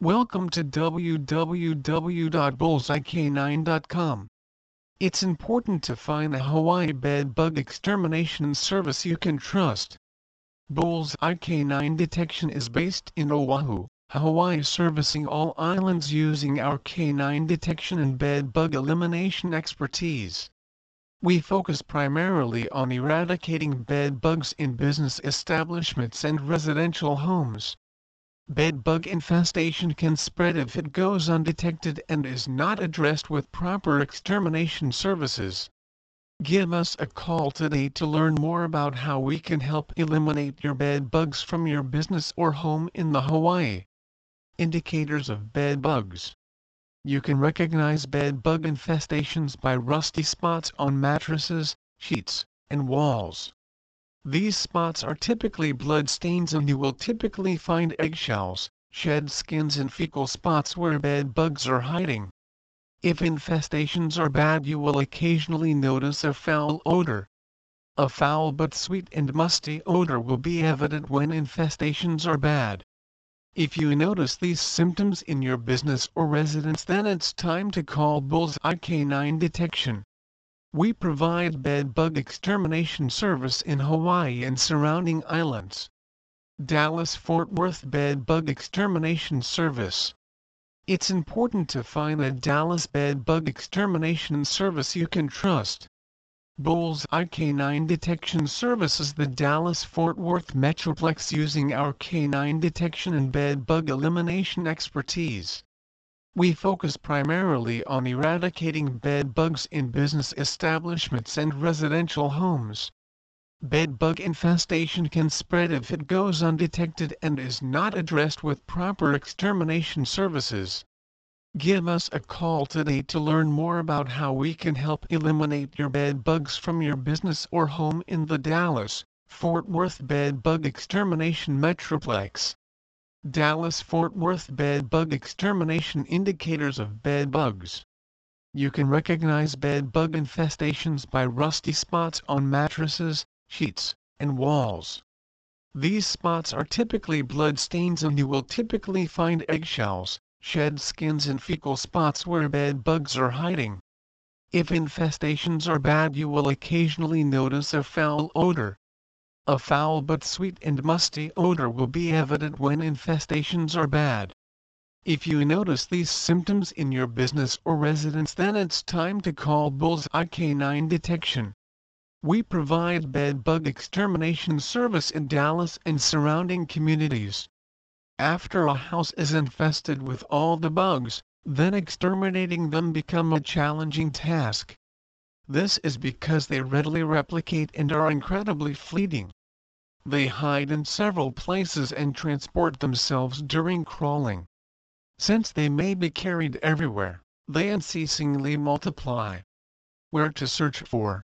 Welcome to www.bullseyek9.com. It's important to find a Hawaii bed bug extermination service you can trust. Bullseye K9 Detection is based in Oahu, Hawaii servicing all islands using our K9 detection and bed bug elimination expertise. We focus primarily on eradicating bed bugs in business establishments and residential homes. Bed bug infestation can spread if it goes undetected and is not addressed with proper extermination services. Give us a call today to learn more about how we can help eliminate your bed bugs from your business or home in the Hawaii. Indicators of bed bugs. You can recognize bed bug infestations by rusty spots on mattresses, sheets, and walls. These spots are typically blood stains and you will typically find eggshells, shed skins and fecal spots where bed bugs are hiding. If infestations are bad you will occasionally notice a foul odor. A foul but sweet and musty odor will be evident when infestations are bad. If you notice these symptoms in your business or residence then it's time to call Bullseye K9 Detection. We provide bed bug extermination service in Hawaii and surrounding islands. Dallas-Fort Worth Bed Bug Extermination Service It's important to find a Dallas bed bug extermination service you can trust. Bullseye K9 Detection services the Dallas-Fort Worth Metroplex using our K9 detection and bed bug elimination expertise. We focus primarily on eradicating bed bugs in business establishments and residential homes. Bed bug infestation can spread if it goes undetected and is not addressed with proper extermination services. Give us a call today to learn more about how we can help eliminate your bed bugs from your business or home in the Dallas, Fort Worth Bed Bug Extermination Metroplex. Dallas-Fort Worth bed bug extermination indicators of bed bugs. You can recognize bed bug infestations by rusty spots on mattresses, sheets, and walls. These spots are typically blood stains and you will typically find eggshells, shed skins and fecal spots where bed bugs are hiding. If infestations are bad you will occasionally notice a foul odor, a foul but sweet and musty odor will be evident when infestations are bad. If you notice these symptoms in your business or residence then it's time to call Bullseye K9 Detection. We provide bed bug extermination service in Dallas and surrounding communities. After a house is infested with all the bugs, then exterminating them become a challenging task. This is because they readily replicate and are incredibly fleeting. They hide in several places and transport themselves during crawling. Since they may be carried everywhere, they unceasingly multiply. Where to search for?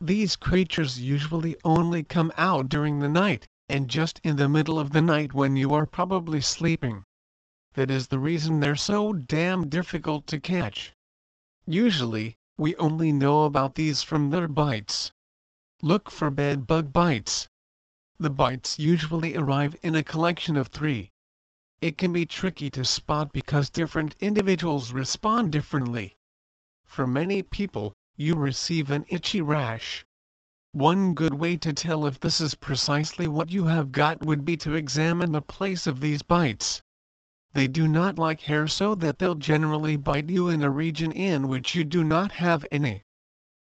These creatures usually only come out during the night, and just in the middle of the night when you are probably sleeping. That is the reason they're so damn difficult to catch. Usually, we only know about these from their bites. Look for bed bug bites. The bites usually arrive in a collection of three. It can be tricky to spot because different individuals respond differently. For many people, you receive an itchy rash. One good way to tell if this is precisely what you have got would be to examine the place of these bites. They do not like hair so that they'll generally bite you in a region in which you do not have any.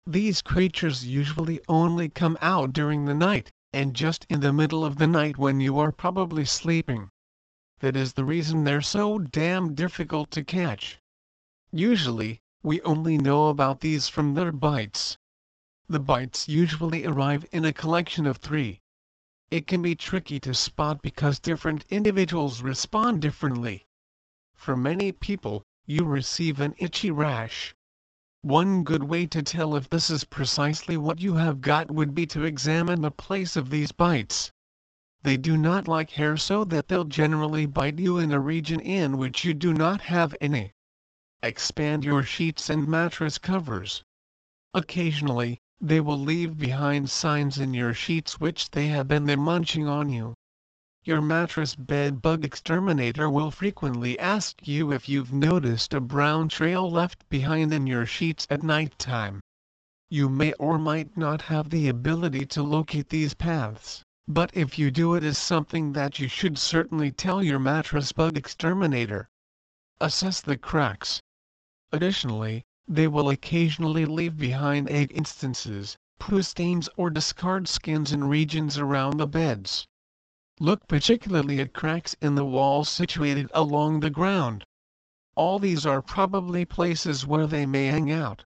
These creatures usually only come out during the night, and just in the middle of the night when you are probably sleeping. That is the reason they're so damn difficult to catch. Usually, we only know about these from their bites. The bites usually arrive in a collection of three. It can be tricky to spot because different individuals respond differently. For many people, you receive an itchy rash, one good way to tell if this is precisely what you have got would be to examine the place of these bites. They do not like hair so that they'll generally bite you in a region in which you do not have any. Expand your sheets and mattress covers. Occasionally, they will leave behind signs in your sheets which they have been there munching on you. Your mattress bed bug exterminator will frequently ask you if you've noticed a brown trail left behind in your sheets at nighttime. You may or might not have the ability to locate these paths, but if you do it is something that you should certainly tell your mattress bug exterminator. Assess the cracks. Additionally, they will occasionally leave behind egg instances, poo stains or discard skins in regions around the beds. Look particularly at cracks in the walls situated along the ground. All these are probably places where they may hang out.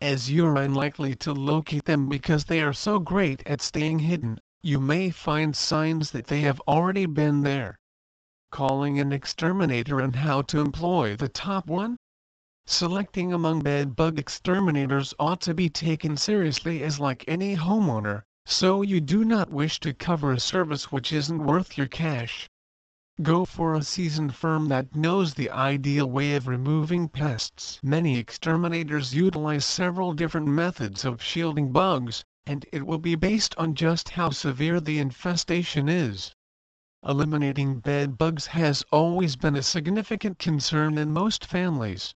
As you're unlikely to locate them because they are so great at staying hidden, you may find signs that they have already been there. Calling an exterminator and how to employ the top one? Selecting among bed bug exterminators ought to be taken seriously as like any homeowner, so you do not wish to cover a service which isn't worth your cash. Go for a seasoned firm that knows the ideal way of removing pests. Many exterminators utilize several different methods of shielding bugs, and it will be based on just how severe the infestation is. Eliminating bed bugs has always been a significant concern in most families.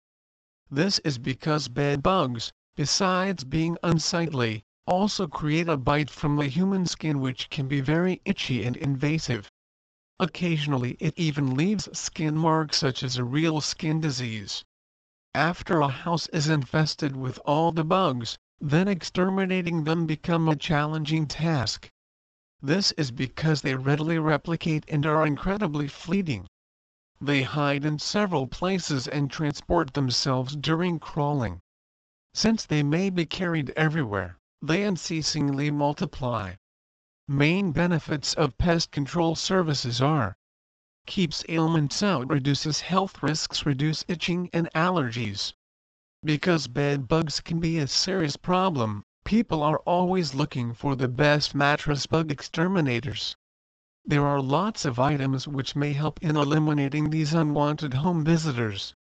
This is because bed bugs, besides being unsightly, also create a bite from the human skin which can be very itchy and invasive. Occasionally it even leaves skin marks such as a real skin disease. After a house is infested with all the bugs, then exterminating them become a challenging task. This is because they readily replicate and are incredibly fleeting. They hide in several places and transport themselves during crawling. Since they may be carried everywhere, they unceasingly multiply. Main benefits of pest control services are keeps ailments out, reduces health risks, reduce itching and allergies. Because bed bugs can be a serious problem, people are always looking for the best mattress bug exterminators. There are lots of items which may help in eliminating these unwanted home visitors.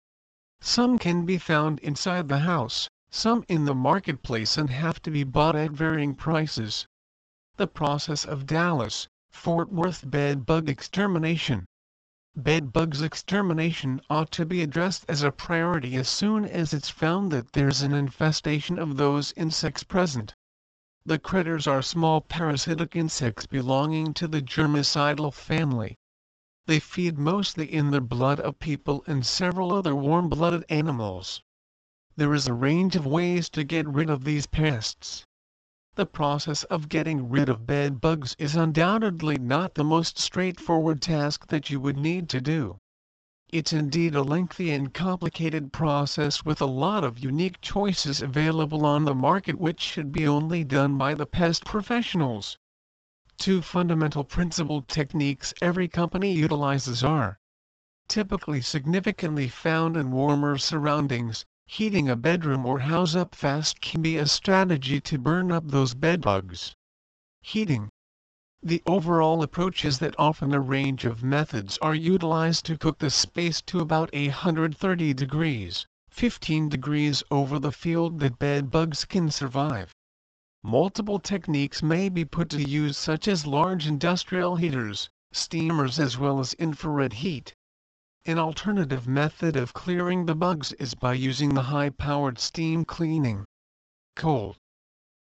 Some can be found inside the house, some in the marketplace and have to be bought at varying prices. The process of Dallas, Fort Worth bed bug extermination. Bed bugs extermination ought to be addressed as a priority as soon as it's found that there's an infestation of those insects present. The critters are small parasitic insects belonging to the germicidal family. They feed mostly in the blood of people and several other warm-blooded animals. There is a range of ways to get rid of these pests. The process of getting rid of bed bugs is undoubtedly not the most straightforward task that you would need to do. It's indeed a lengthy and complicated process with a lot of unique choices available on the market which should be only done by the pest professionals. Two fundamental principal techniques every company utilizes are typically significantly found in warmer surroundings, Heating a bedroom or house up fast can be a strategy to burn up those bedbugs. Heating. The overall approach is that often a range of methods are utilized to cook the space to about 130 degrees, 15 degrees over the field that bedbugs can survive. Multiple techniques may be put to use such as large industrial heaters, steamers as well as infrared heat. An alternative method of clearing the bugs is by using the high-powered steam cleaning. Cold.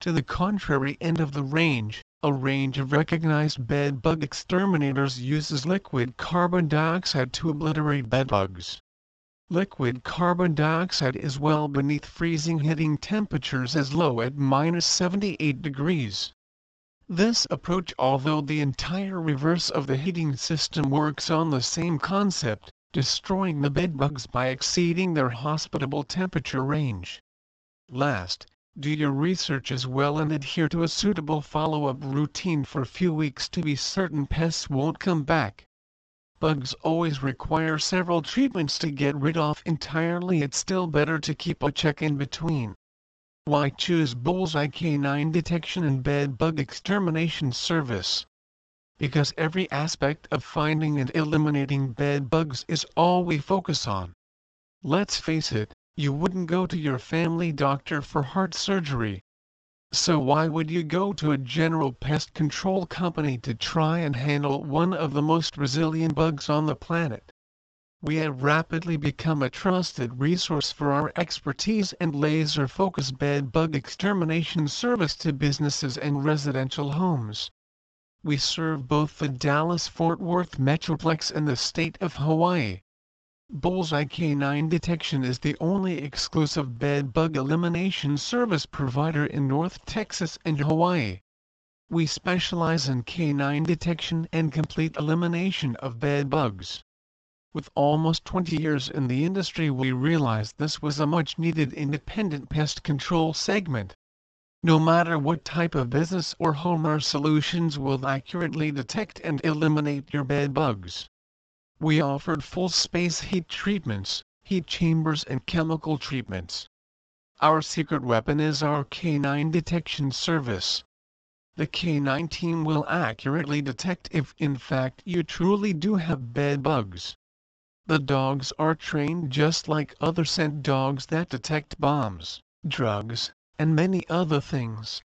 To the contrary end of the range, a range of recognized bed bug exterminators uses liquid carbon dioxide to obliterate bed bugs. Liquid carbon dioxide is well beneath freezing hitting temperatures as low at minus 78 degrees. This approach although the entire reverse of the heating system works on the same concept, destroying the bedbugs by exceeding their hospitable temperature range. Last, do your research as well and adhere to a suitable follow-up routine for a few weeks to be certain pests won't come back. Bugs always require several treatments to get rid of entirely it's still better to keep a check in between. Why choose Bullseye K9 Detection and Bed Bug Extermination Service? Because every aspect of finding and eliminating bed bugs is all we focus on. Let's face it, you wouldn't go to your family doctor for heart surgery. So why would you go to a general pest control company to try and handle one of the most resilient bugs on the planet? We have rapidly become a trusted resource for our expertise and laser-focused bed bug extermination service to businesses and residential homes. We serve both the Dallas-Fort Worth Metroplex and the state of Hawaii. Bullseye K9 Detection is the only exclusive bed bug elimination service provider in North Texas and Hawaii. We specialize in canine detection and complete elimination of bed bugs. With almost 20 years in the industry we realized this was a much needed independent pest control segment. No matter what type of business or home our solutions will accurately detect and eliminate your bed bugs. We offered full space heat treatments, heat chambers and chemical treatments. Our secret weapon is our canine detection service. The canine team will accurately detect if in fact you truly do have bed bugs. The dogs are trained just like other scent dogs that detect bombs, drugs, and many other things.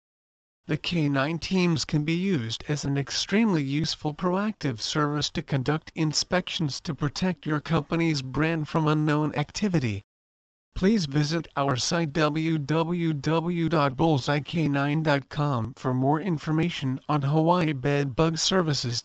The K-9 teams can be used as an extremely useful proactive service to conduct inspections to protect your company's brand from unknown activity. Please visit our site www.bullseyek9.com for more information on Hawaii bed bug services.